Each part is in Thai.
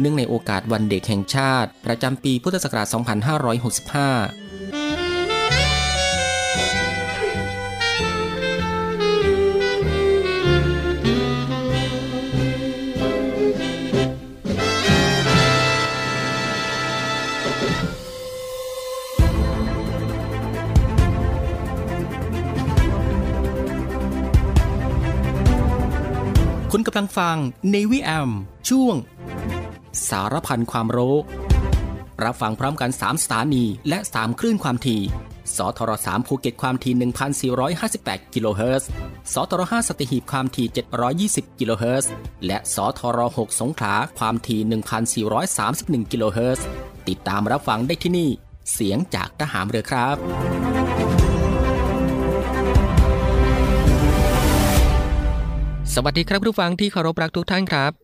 เนื่องในโอกาสวันเด็กแห่งชาติ ประจำปีพุทธศักราช 2565คุณกำลังฟัง Navy AM ช่วง สารพันความรู้ รับฟังพร้อมกัน 3 สถานี และ 3 คลื่นความถี่ สทร3ภูเก็ตความถี่ 1,458 กิโลเฮิรตซ์ สทร5สัตหีบความถี่ 720 กิโลเฮิรตซ์ และสทร6สงขลาความถี่ 1,431 กิโลเฮิรตซ์ ติดตามรับฟังได้ที่นี่ เสียงจากทหารเรือครับสวัสดีครับผู้ฟังที่เคารพรักทุกท่านครับ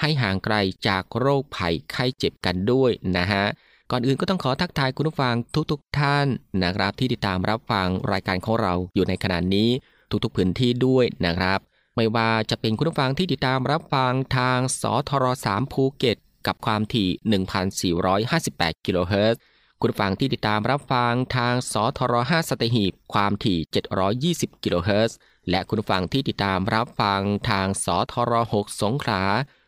ให้ห่างไกลจากโรคภัยไข้เจ็บกันด้วยนะฮะก่อนอื่นก็ต้องขอทักทายคุณผู้ฟังทุกๆทท่านนะครับ ที่ติดตามรับฟังรายการของเราอยู่ในขณะนี้ทุกๆพื้นที่ด้วยนะครับ ไม่ว่าจะเป็นคุณผู้ฟังที่ติดตามรับฟังทางสทร3ภูเก็ตกับความถี่ 1,458 กิโลเฮิรตซ์คุณผู้ฟังที่ติดตามรับฟังทางสทร5สตหีบความถี่ 720 กิโลเฮิรตซ์และคุณผู้ฟังที่ติดตามรับฟังทางสทร6สงขลา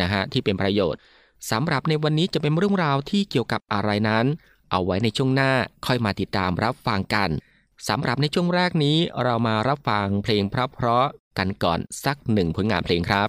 นะฮะที่เป็นประโยชน์สำหรับในวันนี้จะเป็นเรื่องราวที่เกี่ยวกับอะไรนั้น เอาไว้ในช่วงหน้าค่อยมาติดตามรับฟังกันสำหรับในช่วงแรกนี้เรามารับฟังเพลงเพราะๆกันก่อนสักหนึ่งผลงานเพลงครับ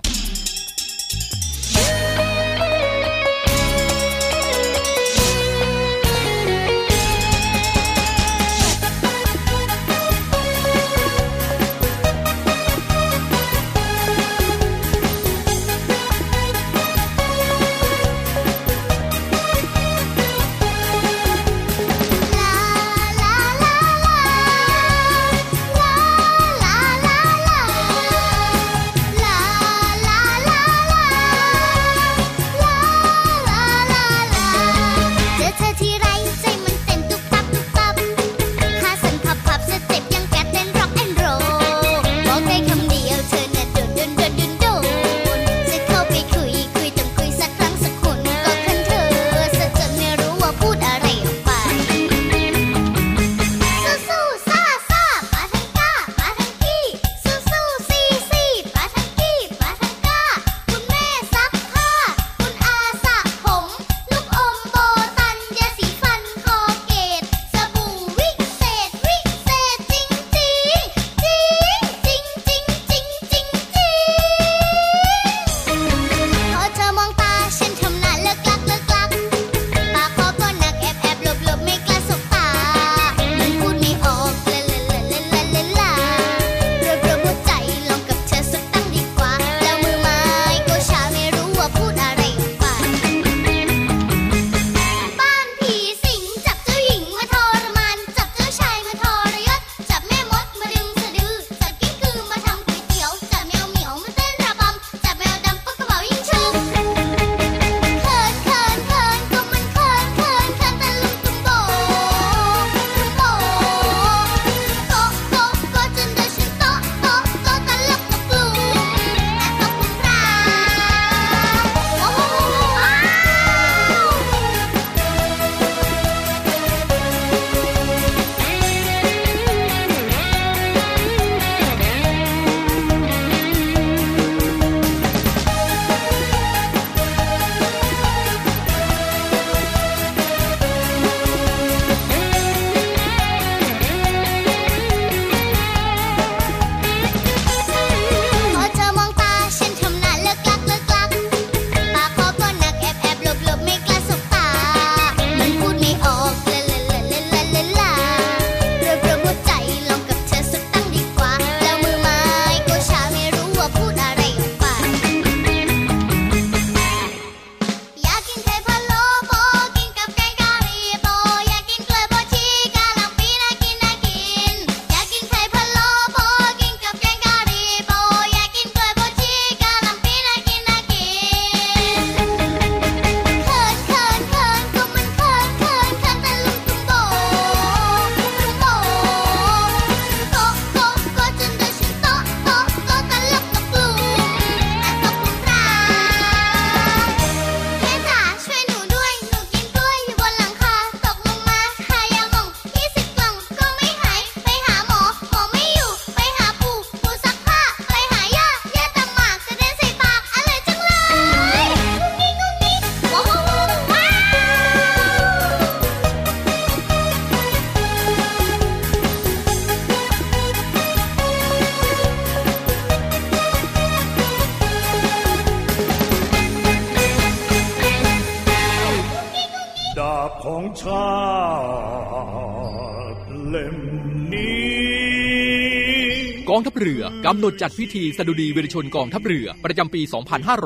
เรือกำหนดจัดพิธีสดุดีเวรชนกองทัพเรือ ประจำปี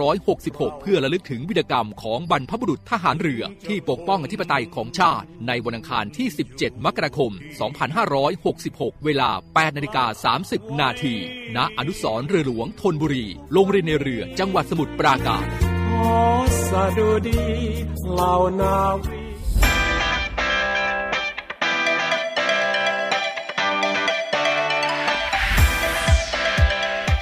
2566 เพื่อระลึกถึงวิรกรรมของบรรพบุรุษทหารเรือ ที่ปกป้องอธิปไตยของชาติ ในวันอังคารที่ 17 มกราคม 2566 เวลา 8นาฬิกา 30 นาทีณอนุสรณ์เรือหลวงธนบุรี โรงเรียนในเรือจังหวัดสมุทรปราการขอสดุดีเหล่านาวี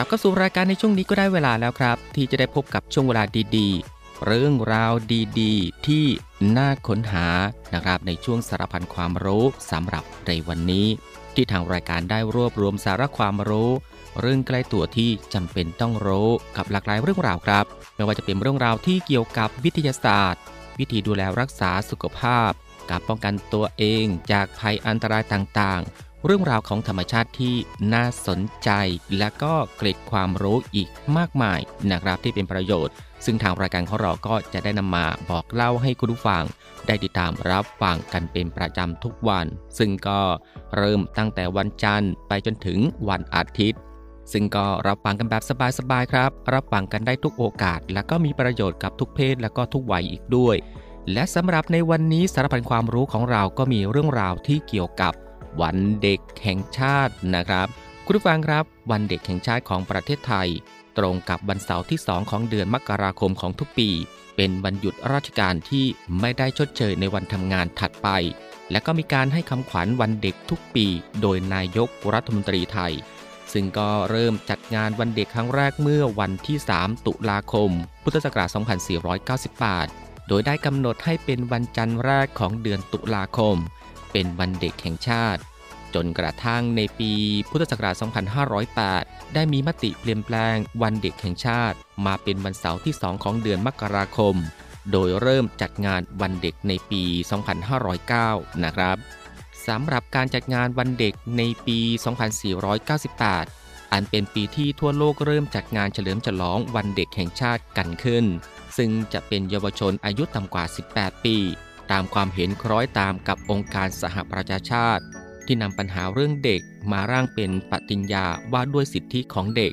กลับเข้าสู่รายการในช่วงนี้ก็ได้เวลาแล้วครับ ที่จะได้พบกับช่วงเวลาดีๆ เรื่องราวดีๆ ที่น่าค้นหานะครับในช่วงสารพันความรู้สำหรับในวันนี้ ที่ทางรายการได้รวบรวมสาระความรู้ เรื่องใกล้ตัวที่จำเป็นต้องรู้กับหลากหลายเรื่องราวครับไม่ว่าจะเป็นเรื่องราวที่เกี่ยวกับวิทยาศาสตร์ วิธีดูแลรักษาสุขภาพ การป้องกันตัวเองจากภัยอันตรายต่างๆ เรื่องราวของธรรมชาติที่น่าสนใจ และก็เกร็ดความรู้อีกมากมายนะครับที่เป็นประโยชน์ ซึ่งทางรายการของเราก็จะได้นำมาบอกเล่าให้คุณผู้ฟัง ได้ติดตามรับฟังกันเป็นประจำทุกวัน ซึ่งก็เริ่มตั้งแต่วันจันทร์ไปจนถึงวันอาทิตย์ ซึ่งก็รับฟังกันแบบสบายๆครับ รับฟังกันได้ทุกโอกาส และก็มีประโยชน์กับทุกเพศและก็ทุกวัยอีกด้วย และสำหรับในวันนี้สารพันความรู้ของเราก็มีเรื่องราวที่เกี่ยวกับ วันเด็กแห่งชาตินะครับ คุณผู้ฟังครับ วันเด็กแห่งชาติของประเทศไทย ตรงกับวันเสาร์ที่ 2 ของเดือนมกราคมของทุกปี เป็นวันหยุดราชการที่ไม่ได้ชดเชยในวันทำงานถัดไป และก็มีการให้คำขวัญวันเด็กทุกปี โดยนายกรัฐมนตรีไทย ซึ่งก็เริ่มจัดงานวันเด็กครั้งแรกเมื่อวันที่ 3 ตุลาคม พุทธศักราช 2498 โดยได้กำหนดให้เป็นวันจันทร์แรกของเดือนตุลาคม เป็นวันเด็กแห่งชาติ จนกระทั่งในปีพุทธศักราช 2508 ได้มีมติเปลี่ยนแปลงวันเด็กแห่งชาติ มาเป็นวันเสาร์ที่ 2 ของเดือนมกราคม โดยเริ่มจัดงานวันเด็กในปี 2509 นะครับสำหรับการจัดงานวันเด็กในปี 2498 อันเป็นปีที่ทั่วโลกเริ่มจัดงานเฉลิมฉลองวันเด็กแห่งชาติกันขึ้น ซึ่งจะเป็นเยาวชนอายุต่ำกว่า 18 ปี ตามความเห็นคล้อยตามกับองค์การสหประชาชาติ ที่นำปัญหาเรื่องเด็กมาร่างเป็นปฏิญญาว่าด้วยสิทธิของเด็ก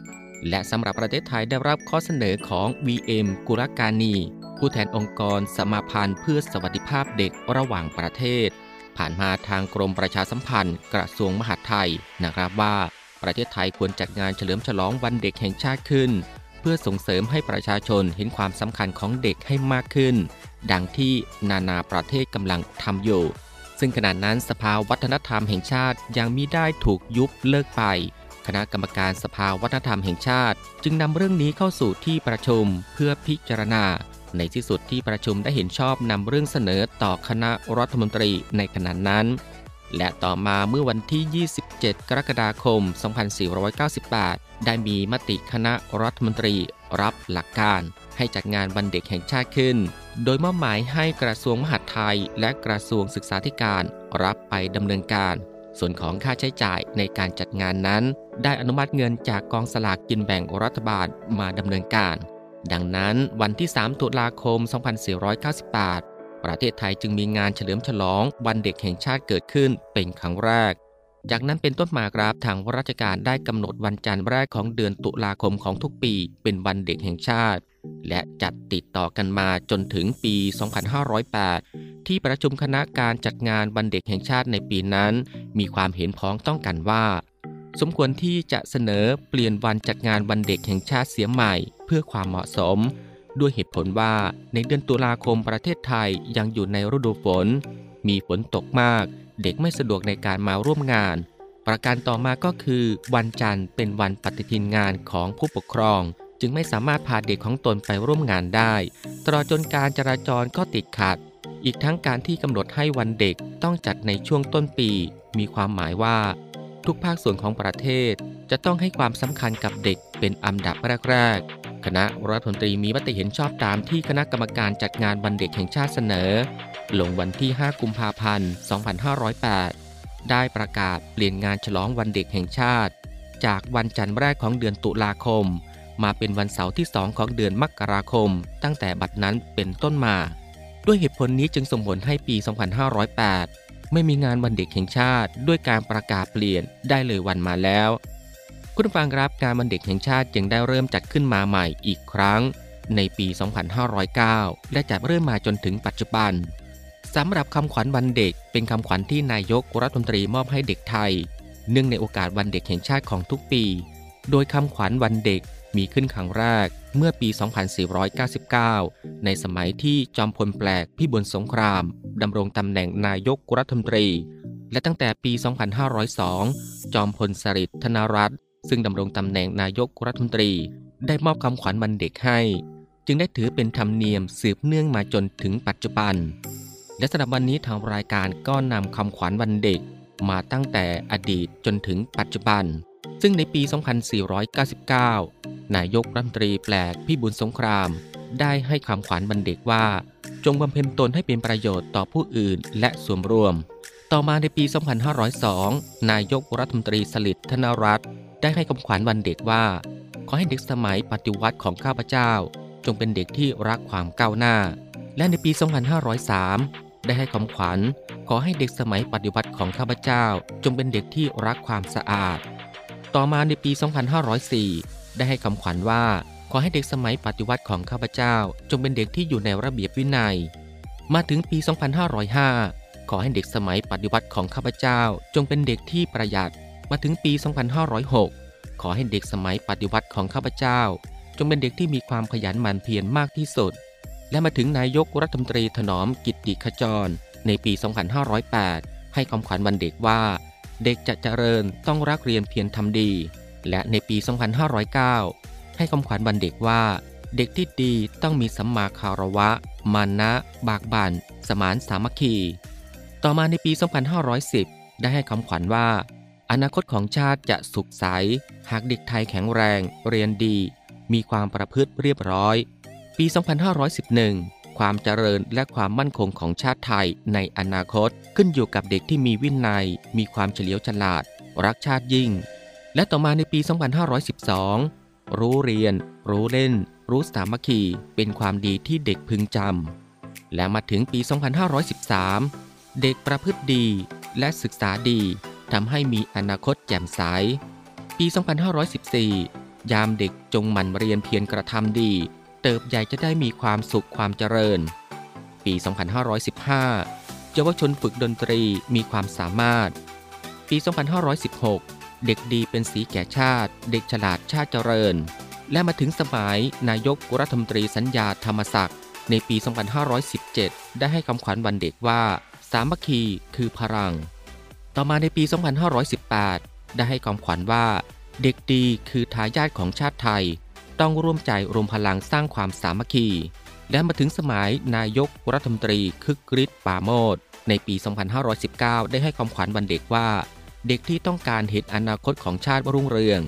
และสำหรับประเทศไทยได้รับข้อเสนอของ VM กุลการนีผู้แทนองค์กรสมาพันธ์เพื่อสวัสดิภาพเด็กระหว่างประเทศ ผ่านมาทางกรมประชาสัมพันธ์ กระทรวงมหาดไทยนะครับว่า ประเทศไทยควรจัดงานเฉลิมฉลองวันเด็กแห่งชาติขึ้น พื่อส่งเสริมให้ประชาชนเห็นความสำคัญของเด็กให้มากขึ้น ดังที่นานาประเทศกำลังทำอยู่ ซึ่งขณะนั้นสภาวัฒนธรรมแห่งชาติยังมิได้ถูกยุบเลิกไป คณะกรรมการสภาวัฒนธรรมแห่งชาติ จึงนำเรื่องนี้เข้าสู่ที่ประชุมเพื่อพิจารณา ในที่สุดที่ประชุมได้เห็นชอบนำเรื่องเสนอต่อคณะรัฐมนตรีในขณะนั้น และต่อมาเมื่อวันที่ 27 กรกฎาคม 2498 ได้มีมติคณะรัฐมนตรีรับหลักการ ให้จัดงานวันเด็กแห่งชาติขึ้น โดยมอบหมายให้กระทรวงมหาดไทย และกระทรวงศึกษาธิการรับไปดำเนินการ ส่วนของค่าใช้จ่ายในการจัดงานนั้น ได้อนุมัติเงินจากกองสลากกินแบ่งรัฐบาลมาดำเนินการ ดังนั้นวันที่ 3 ตุลาคม 2498 ประเทศไทยจึงมีงานเฉลิมฉลองวันเด็กแห่งชาติเกิดขึ้นเป็นครั้งแรก จากนั้นเป็นต้นมาครับทางราชการได้กำหนดวันจันทร์แรกของเดือนตุลาคมของทุกปี เป็นวันเด็กแห่งชาติ และจัดติดต่อกันมาจนถึงปี 2508 ที่ประชุมคณะการจัดงานวันเด็กแห่งชาติในปีนั้น มีความเห็นพ้องต้องกันว่า สมควรที่จะเสนอเปลี่ยนวันจัดงานวันเด็กแห่งชาติเสียใหม่ เพื่อความเหมาะสม ด้วยเหตุผลว่าในเดือนตุลาคมประเทศไทยยังอยู่ในฤดูฝน มีฝนตกมาก เด็กไม่สะดวกในการมาร่วมงาน ประการต่อมาก็คือ วันจันทร์เป็นวันปฏิทินงานของผู้ปกครอง จึงไม่สามารถพาเด็กของตนไปร่วมงานได้ ตลอดจนการจราจรก็ติดขัด อีกทั้งการที่กำหนดให้วันเด็กต้องจัดในช่วงต้นปี มีความหมายว่า ทุกภาคส่วนของประเทศจะต้องให้ความสำคัญกับเด็กเป็นอันดับแรกๆ คณะรัฐมนตรีมีมติเห็นชอบตามที่คณะกรรมการจัดงานวันเด็กแห่งชาติเสนอ ลงวันที่ 5 กุมภาพันธ์ 2508 ได้ประกาศเปลี่ยนงานฉลองวันเด็กแห่งชาติ จากวันจันทร์แรกของเดือนตุลาคม มาเป็นวันเสาร์ที่ 2 ของเดือนมกราคม ตั้งแต่บัดนั้นเป็นต้นมา ด้วยเหตุผลนี้จึงส่งผลให้ปี 2508 ไม่มีงานวันเด็กแห่งชาติ ด้วยการประกาศเปลี่ยนได้เลยวันมาแล้ว คุณฟังครับการวันเด็กแห่งชาติจึงได้เริ่มจัดขึ้นมาใหม่อีกครั้ง ในปี 2509 และจัดเริ่มมาจนถึงปัจจุบันสำหรับคำขวัญวันเด็ก เป็นคำขวัญที่นายกรัฐมนตรีมอบให้เด็กไทย เนื่องในโอกาสวันเด็กแห่งชาติของทุกปี โดยคำขวัญวันเด็กมีขึ้นครั้งแรกเมื่อปี 2499 ในสมัยที่จอมพลแปลกพี่บุญสงครามดำรงตำแหน่งนายกรัฐมนตรี และตั้งแต่ปี 2502 จอมพลสฤษดิ์ธนรัตน์ ซึ่งดำรงตำแหน่งนายกรัฐมนตรีได้มอบคำขวัญวันเด็กให้ จึงได้ถือเป็นธรรมเนียมสืบเนื่องมาจนถึงปัจจุบัน และสำหรับวันนี้ทางรายการก็นำคำขวัญวันเด็กมาตั้งแต่อดีตจนถึงปัจจุบัน ซึ่งในปี 2499 นายกรัฐมนตรีแปลกพี่บุญสงคราม ได้ให้คำขวัญวันเด็กว่า จงบำเพ็ญตนให้เป็นประโยชน์ต่อผู้อื่นและส่วนรวม ต่อมาในปี 2502 นายกรัฐมนตรีสลิดธนรัตน์ ได้ให้คำขวัญวันเด็กว่า ขอให้เด็กสมัยปฏิวัติของข้าพเจ้า จงเป็นเด็กที่รักความก้าวหน้า และในปี 2503 ได้ให้คำขวัญ ขอให้เด็กสมัยปฏิวัติของข้าพเจ้า จงเป็นเด็กที่รักความสะอาด ต่อมาในปี 2504 ได้ให้คำขวัญว่า ขอให้เด็กสมัยปฏิวัติของข้าพเจ้า จงเป็นเด็กที่อยู่ในระเบียบวินัย มาถึงปี 2505 ขอให้เด็กสมัยปฏิวัติของข้าพเจ้า จงเป็นเด็กที่ประหยัด มาถึงปี 2506 ขอให้เด็กสมัยปฏิวัติของข้าพเจ้า จงเป็นเด็กที่มีความขยันหมั่นเพียรมากที่สุด และมาถึงนายกรัฐมนตรีถนอมกิตติขจร ในปี 2508 ให้คำขวัญวันเด็กว่า เด็กจะเจริญต้องรักเรียนเพียรทำดี และในปี 2509 ให้คำขวัญวันเด็กว่า เด็กที่ดีต้องมีสัมมาคารวะมานะ บากบัน่นสมานสามัคคี ต่อมาในปี 2510 ได้ให้คำขวัญว่า อนาคตของชาติจะสุขใส หากเด็กไทยแข็งแรง เรียนดี มีความประพฤติเรียบร้อย ปี 2511 ความเจริญและความมั่นคงของชาติไทยในอนาคตขึ้นอยู่กับเด็กที่มีวินัย มีความเฉลียวฉลาด รักชาติยิ่ง และต่อมาในปี 2512 รู้เรียน รู้เล่น รู้สามัคคี เป็นความดีที่เด็กพึงจำ และมาถึงปี 2513 เด็กประพฤติดีและศึกษาดี ทำให้มีอนาคตแจ่มใส ปี 2514 ยามเด็กจงหมั่นเรียนเพียรกระทำดี เติบใหญ่จะได้มีความสุขความเจริญ ปี 2515 เยาวชนฝึกดนตรีมีความสามารถ ปี 2516 เด็กดีเป็นสีแก่ชาติ เด็กฉลาดชาติเจริญ และมาถึงสมัยนายกรัฐมนตรีสัญญาธรรมศักดิ์ในปี 2517 ได้ให้คำขวัญวันเด็กว่า สามัคคีคือพลัง ต่อมาในปี 2518 ได้ให้คำขวัญว่า เด็กดีคือทายาทของชาติไทย ต้องร่วมใจรวมพลังสร้างความสามัคคี และมาถึงสมัยนายกรัฐมนตรีคึกฤทธิ์ปาโมดในปี 2519 ได้ให้คำขวัญวันเด็กว่า เด็กที่ต้องการเห็นอนาคตของชาติรุ่งเรือง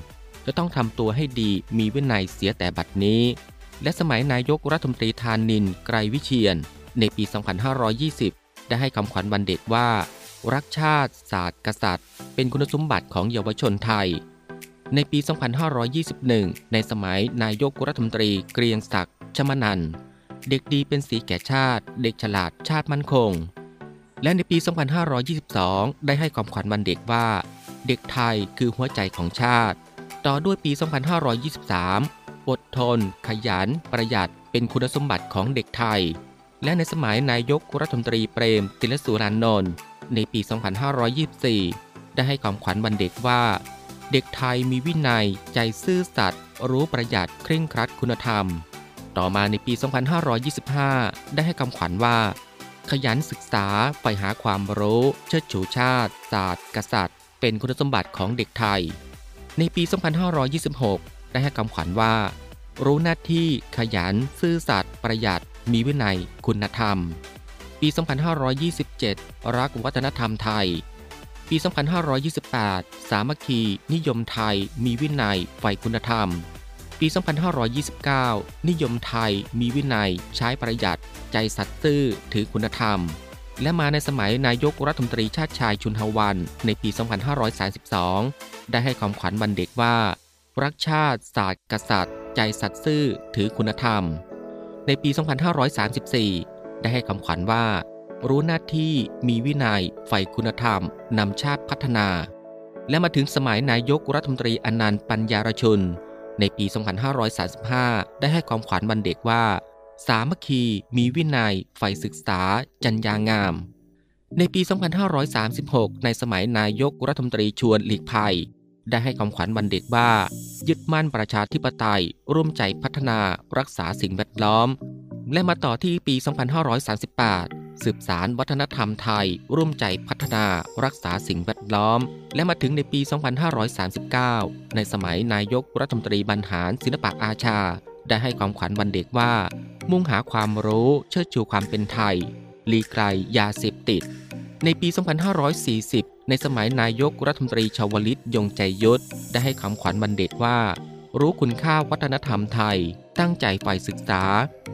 จะต้องทำตัวให้ดีมีวินัยเสียแต่บัดนี้ และสมัยนายกรัฐมนตรีธานินไกรวิเชียน ในปี 2520 ได้ให้คำขวัญวันเด็กว่า รักชาติศาสตร์ กษัตริย์ เป็นคุณสมบัติของเยาวชนไทย ในปี 2521 ในสมัยนายกรัฐมนตรีเกรียงศักดิ์ชมนันเด็กดีเป็นสีแก่ชาติ เด็กฉลาดชาติมั่นคง และในปี 2522 ได้ให้ความขวัญวันเด็กว่า เด็กไทยคือหัวใจของชาติ ต่อด้วยปี 2523 อดทน ขยัน ประหยัด เป็นคุณสมบัติของเด็กไทย และในสมัยนายกรัฐมนตรีเปรมติลสุรานนท์ ในปี 2524 ได้ให้ความขวัญวันเด็กว่า เด็กไทยมีวินัย ใจซื่อสัตย์รู้ประหยัดเคร่งครัดคุณธรรม ต่อมาในปี 2525 ได้ให้คำขวัญว่า ขยันศึกษาไปหาความรู้เชิดชูชาติ ศาสตร์ กษัตริย์ เป็นคุณสมบัติของเด็กไทย ในปี 2526 ได้ให้คำขวัญว่า รู้หน้าที่ขยัน ซื่อสัตย์ประหยัดมีวินัย คุณธรรม ปี 2527 รักวัฒนธรรมไทย ปี 2528 สามัคคีนิยมไทย มีวินัยใฝ่คุณธรรม ปี 2529 นิยมไทย มีวินัย ใช้ประหยัด ใจสัตย์ซื่อ ถือคุณธรรม และมาในสมัยนายกรัฐมนตรีชาติชายชุนฮวัน ในปี 2532 ได้ให้ความขวัญวันเด็กว่า รักชาติศาสตร์กษัตริย์ ใจสัตย์ซื่อ ถือคุณธรรม ในปี 2534 ได้ให้คำขวัญว่า รู้หน้าที่มีวินัยใฝ่คุณธรรมนำชาติพัฒนา และมาถึงสมัยนายกรัฐมนตรีอนันต์ปัญญารชน ในปี 2535 ได้ให้ความขวัญวันเด็กว่า สามัคคีมีวินัยใฝ่ศึกษา จัญญางาม ในปี 2536 ในสมัยนายกรัฐมนตรีชวนหลีกภัยได้ให้คำขวัญวันเด็กว่า ยึดมั่นประชาธิปไตย ร่วมใจพัฒนารักษาสิ่งแวดล้อม และมาต่อที่ปี 2538 สืบสารวัฒนธรรมไทย ร่วมใจพัฒนารักษาสิ่งแวดล้อม และมาถึงในปี 2539 ในสมัยนายกรัฐมนตรีบรรหารศิลปะอาชา ได้ให้ความขวัญวันเด็กว่า มุ่งหาความรู้เชิดชูความเป็นไทย ลีไกลยาเสพติด ในปี 2540 ในสมัยนายกรัฐมนตรีชาวลิตยงใจยุทธได้ให้คำขวัญวันเด็กว่า รู้คุณค่าวัฒนธรรมไทย ตั้งใจใฝ่ศึกษา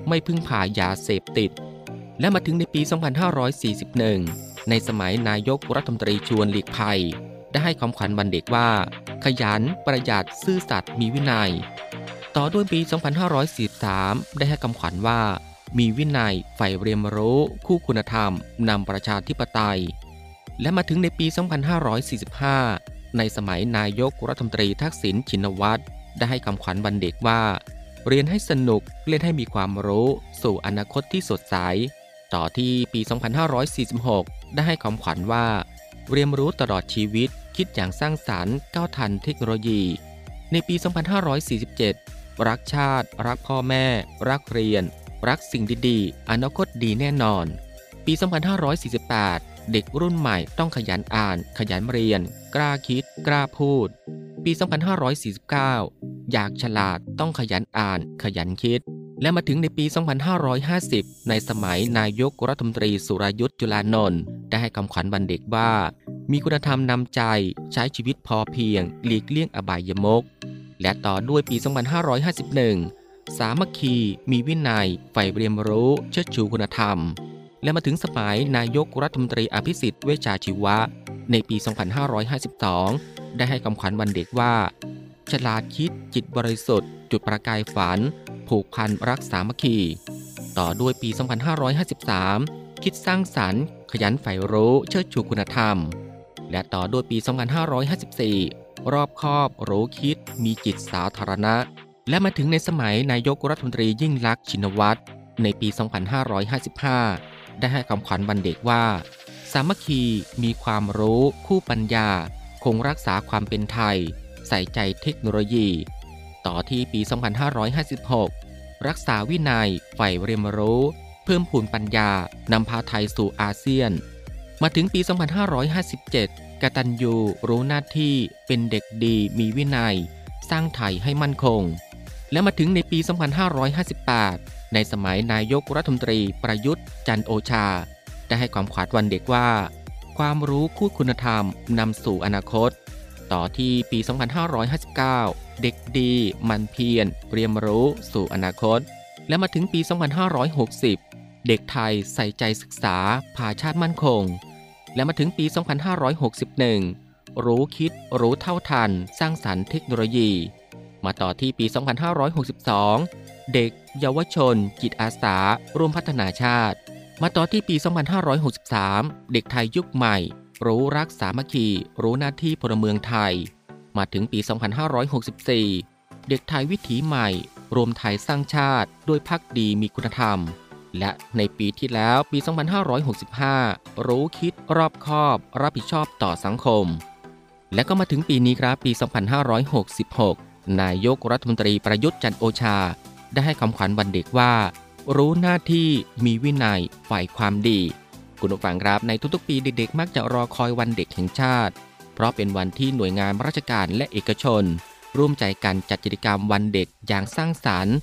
ไม่พึ่งพายาเสพติด และมาถึงในปี 2541 ในสมัยนายกรัฐมนตรีชวนหลีกภัย ได้ให้ความขวัญวันเด็กว่า ขยันประหยัดซื่อสัตย์มีวินัย ต่อด้วยปี 2543 ได้ให้คำขวัญว่า มีวินัยใฝ่เรียนรู้คู่คุณธรรมนำประชาธิปไตย และมาถึงในปี 2545 ในสมัยนายกรัฐมนตรีทักษิณชินวัตรได้ให้คำขวัญวันเด็กว่า เรียนให้สนุกเล่นให้มีความรู้ สู่อนาคตที่สดใส ต่อที่ปี 2546 ได้ให้คำขวัญว่า เรียนรู้ตลอดชีวิต คิดอย่างสร้างสารรค์ก้าวทันเทคโนโลยี ในปี 2547 รักชาติ รักพ่อแม่ รักเรียน รักสิ่งดีๆ อนาคตดีแน่นอน ปี 2548 เด็กรุ่นใหม่ต้องขยันอ่าน ขยันเรียน กล้าคิด กล้าพูด ปี 2549 อยากฉลาดต้องขยันอ่าน ขยันคิด และมาถึงในปี 2550 ในสมัยนายกรัฐมนตรีสุรยุทธ์จุลานนท์ได้ให้คำขวัญวันเด็กว่า มีคุณธรรมนำใจใช้ชีวิตพอเพียง หลีกเลี่ยงอบายมกและต่อด้วยปี 2551 สามัคคี มีวินัยใฝ่เรียนรู้ เชิดชูคุณธรรม และมาถึงสมัยนายกรัฐมนตรีอภิสิทธิ์เวชชาชีวะ ในปี 2552 ได้ให้คำขวัญวันเด็กว่า ฉลาดคิดจิตบริสุทธิ์ จุดประกายฝัน ผูกพันรักสามัคคี ต่อด้วยปี 2553 คิดสร้างสรรค์ ขยันใฝ่รู้เชิดชูคุณธรรม และต่อด้วยปี 2554 รอบคอบรู้คิด มีจิตสาธารณะ และมาถึงในสมัยนายกรัฐมนตรียิ่งลักษณ์ชินวัตรในปี 2555 ได้ให้คำขวัญวันเด็กว่า สามัคคีมีความรู้ คู่ปัญญา คงรักษาความเป็นไทย ใส่ใจเทคโนโลยี ต่อที่ปี 2556 รักษาวินัยใฝ่เรียนรู้ เพิ่มพูนปัญญานำพาไทยสู่อาเซียน มาถึงปี 2557 กตัญญูรู้หน้าที่เป็นเด็กดีมีวินัย สร้างไทยให้มั่นคง และมาถึงในปี 2558 ในสมัยนายกรัฐมนตรีประยุทธ์จันโอชา ได้ให้ความขวัญวันเด็กว่า ความรู้คู่คุณธรรมนำสู่อนาคต ต่อที่ปี 2559 เด็กดีมันเพียรเรียนรู้สู่อนาคต และมาถึงปี 2560 เด็กไทยใส่ใจศึกษาพาชาติมั่นคง และมาถึงปี 2561 รู้คิดรู้เท่าทัน สร้างสรรค์เทคโนโลยี มาต่อที่ปี 2562 เด็ก เยาวชน จิตอาสา ร่วมพัฒนาชาติ มาต่อที่ปี 2563 เด็กไทยยุคใหม่ รู้รักสามัคคี รู้หน้าที่พลเมืองไทย มาถึงปี 2564 เด็กไทยวิถีใหม่ รวมไทยสร้างชาติ ด้วยพักดีมีคุณธรรม และในปีที่แล้วปี 2565 รู้คิดรอบคอบ รับผิดชอบต่อสังคม และก็มาถึงปีนี้ครับปี 2566นายกรัฐมนตรีประยุทธ์จันโอชา ได้ให้คำขวัญวันเด็กว่า รู้หน้าที่มีวินัยฝ่ายความดี คุณผู้ฟังครับในทุกๆ ปีเด็กๆ มักจะรอคอยวันเด็กแห่งชาติ เพราะเป็นวันที่หน่วยงานราชการและเอกชน ร่วมใจกันจัดกิจกรรมวันเด็กอย่างสร้างสรรค์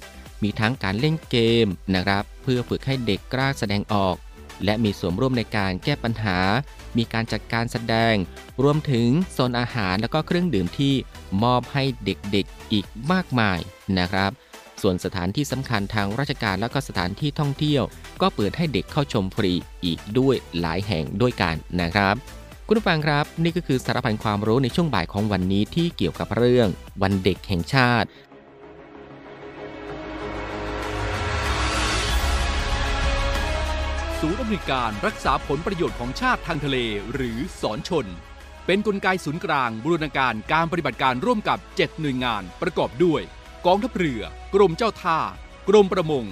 มีทั้งการเล่นเกมนะครับ เพื่อฝึกให้เด็กกล้าแสดงออก และมีส่วนร่วมในการแก้ปัญหา มีการจัดการแสดง รวมถึงโซนอาหารและก็เครื่องดื่มที่มอบให้เด็กๆอีกมากมายนะครับ ส่วนสถานที่สำคัญทางราชการและก็สถานที่ท่องเที่ยว ก็เปิดให้เด็กเข้าชมฟรีอีกด้วยหลายแห่งด้วยกันนะครับคุณผู้ฟังครับนี่ก็คือสารพันความรู้ในช่วงบ่ายของวันนี้ที่เกี่ยวกับเรื่อง วันเด็กแห่งชาติ ศูนย์อำนวยการรักษาผลประโยชน์ของชาติทางทะเลหรือสอนชน เป็นนกลไกศูนย์กลางบูรณาการการปฏิบัติการร่วมกับ 7 หน่วยงานประกอบด้วย กองทัพเรือ กรมเจ้าท่า กรมประมง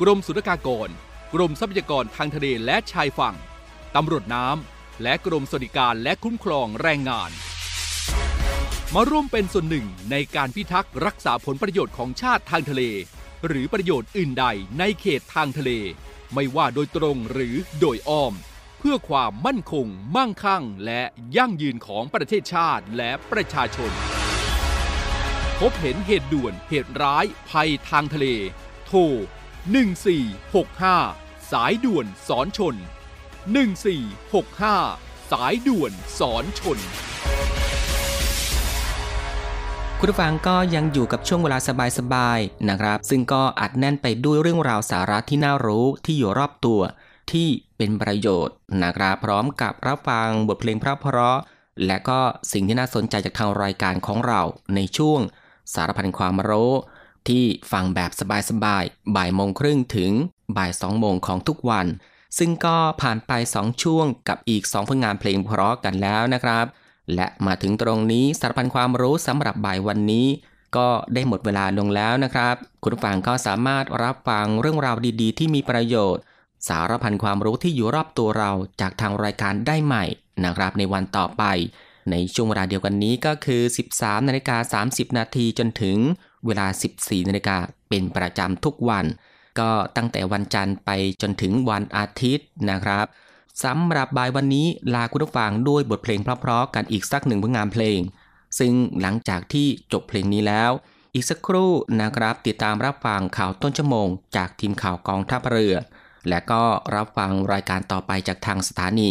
กรมสุรากากร กรมทรัพยากรทางทะเลและชายฝั่ง ตำรวจน้ำ และกรมสวัสดิการและคุ้มครองแรงงาน มาร่วมเป็นส่วนหนึ่งในการพิทักษ์รักษาผลประโยชน์ของชาติทางทะเล หรือประโยชน์อื่นใดในเขตทางทะเล ไม่ว่าโดยตรงหรือโดยอ้อม เพื่อความมั่นคง มั่งคั่ง และยั่งยืนของประเทศชาติและประชาชน พบเห็นเหตุด่วนเหตุร้าย ภัยทางทะเล โทร 1465 สายด่วนสอนชน 1465 สายด่วนสอนชน คุณผู้ฟังก็ยังอยู่กับช่วงเวลาสบายๆนะครับ ซึ่งก็อัดแน่นไปด้วยเรื่องราวสาระที่น่ารู้ที่อยู่รอบตัวที่เป็นประโยชน์นะครับพร้อมกับรับฟังบทเพลงเพราะและก็สิ่งที่น่าสนใจจากทางรายการของเราในช่วง สารพันความรู้ที่ฟังแบบสบายๆ บ่ายโมงครึ่งถึงบ่ายสองโมงของทุกวัน ซึ่งก็ผ่านไป 2 ช่วงกับอีก 2 ผลงานเพลงเพราะกันแล้วนะครับ และมาถึงตรงนี้สารพันความรู้สำหรับบ่ายวันนี้ ก็ได้หมดเวลาลงแล้วนะครับ คุณฟังก็สามารถรับฟังเรื่องราวดีๆ ที่มีประโยชน์ สารพันความรู้ที่อยู่รอบตัวเราจากทางรายการได้ใหม่นะครับในวันต่อไป ในช่วงเวลาเดียวกันนี้ก็คือ 13นาฬิกา30 นาทีจนถึงเวลา 14นาฬิกาเป็นประจำทุกวัน ก็ตั้งแต่วันจันทร์ไปจนถึงวันอาทิตย์นะครับสำหรับบ่ายวันนี้ลาคุณผู้ฟังด้วยบทเพลงเพราะๆกันอีกสักหนึ่งผลงานเพลง ซึ่งหลังจากที่จบเพลงนี้แล้ว อีกสักครู่นะครับติดตามรับฟังข่าวต้นชั่วโมง จากทีมข่าวกองทัพเรือ และก็รับฟังรายการต่อไปจากทางสถานี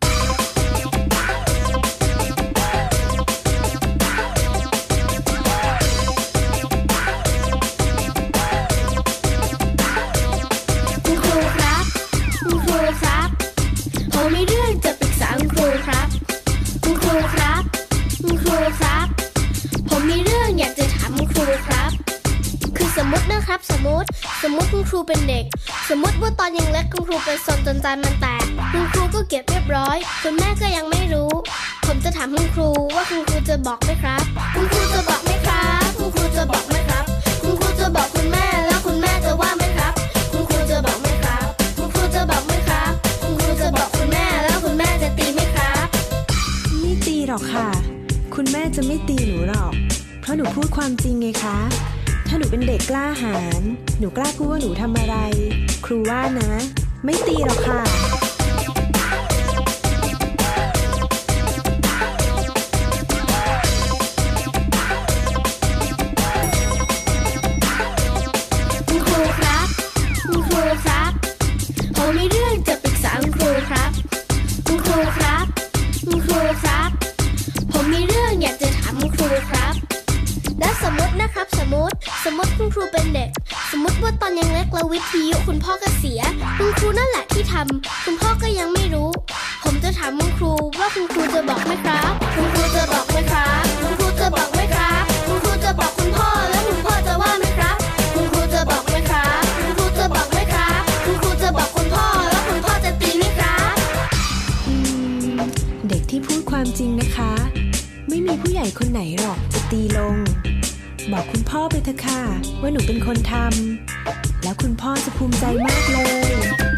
รูครับ คือสมมตินะครับสมมติ สมมติคุณครูเป็นเด็ก สมมติว่าตอนยังเล็กคุณครูเป็นซนจนจานมันแตกคุณครูก็เก็บเรียบร้อยคุณแม่ก็ยังไม่รู้ ผมจะถามคุณครูว่าคุณครูจะบอกไหมครับ คุณครูจะบอกไหมครับ คุณครูจะบอกไหมครับ คุณครูจะบอกคุณแม่แล้วคุณแม่จะว่าไหมครับ คุณครูจะบอกไหมครับ คุณครูจะบอกไหมครับ คุณครูจะบอกคุณแม่แล้วคุณแม่จะตีไหมครับ ไม่ตีหรอกค่ะ คุณแม่จะไม่ตีหนูหรอก เพราะหนูพูดความจริงไงคะ ถ้าหนูเป็นเด็กกล้าหาญ หนูกล้าพูดว่าหนูทำอะไร ครูว่านะ ไม่ตีหรอกค่ะ คุณครูครับ คุณครูครับ ผมมีเรื่องจะปรึกษาคุณครูครับ คุณครูครับ คุณครูครับ ผมมีเรื่องอยากจะถามคุณครูครับ และสมมตินะครับสมมติ สมมติคุณครูเป็นเด็ก สมมติว่าตอนยังเล็กแล้ววิทยุคุณพ่อก็เสีย คุณครูนั่นแหละที่ทำคุณพ่อก็ยังไม่รู้ ผมจะถามคุณครูว่าคุณครูจะบอกไหมครับ คุณครูจะบอกไหมครับคุณครูจะบอกไหมครับคุณครูจะบอกคุณพ่อแล้วคุณพ่อจะว่าไหมครับ คุณครูจะบอกไหมครับคุณครูจะบอกไหมครับคุณครูจะบอกคุณพ่อแล้วคุณพ่อจะตีไหมครับเด็กที่พูดความจริงนะคะ ไม่มีผู้ใหญ่คนไหนหรอกจะตีลง บอกคุณพ่อไปเถอะค่ะ ว่าหนูเป็นคนทำแล้วคุณพ่อจะภูมิใจมากเลย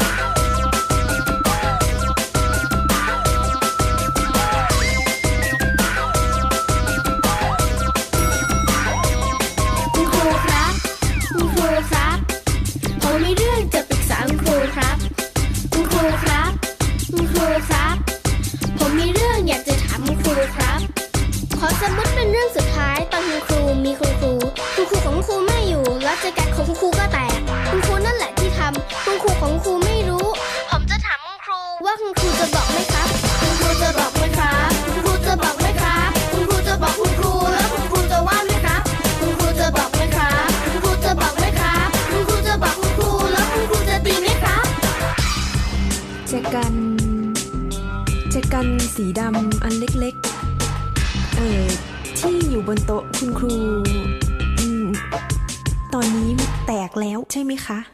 เรื่องสุดท้ายตอนคุณครูมีคุณครู คุณครูของครูไม่อยู่ แล้วจัการของคุณครูก็แตก คุณครูนั่นแหละที่ทำ คุณครูของครูไม่รู้ ผมจะถามคุณครู ว่าคุณครูจะบอกไหมครับ คุณครูจะบอกไหมครับ คุณครูจะบอกไหมครับ คุณครูจะบอกคุณครูแล้วคุณครูจะว่าไหมครับ คุณครูจะบอกไหมครับ คุณครูจะบอกไหมครับ คุณครูจะบอกคุณครูแล้วคุณครูจะตีไหมครับจักันจักันสีดำอันเล็ก ไหมคะ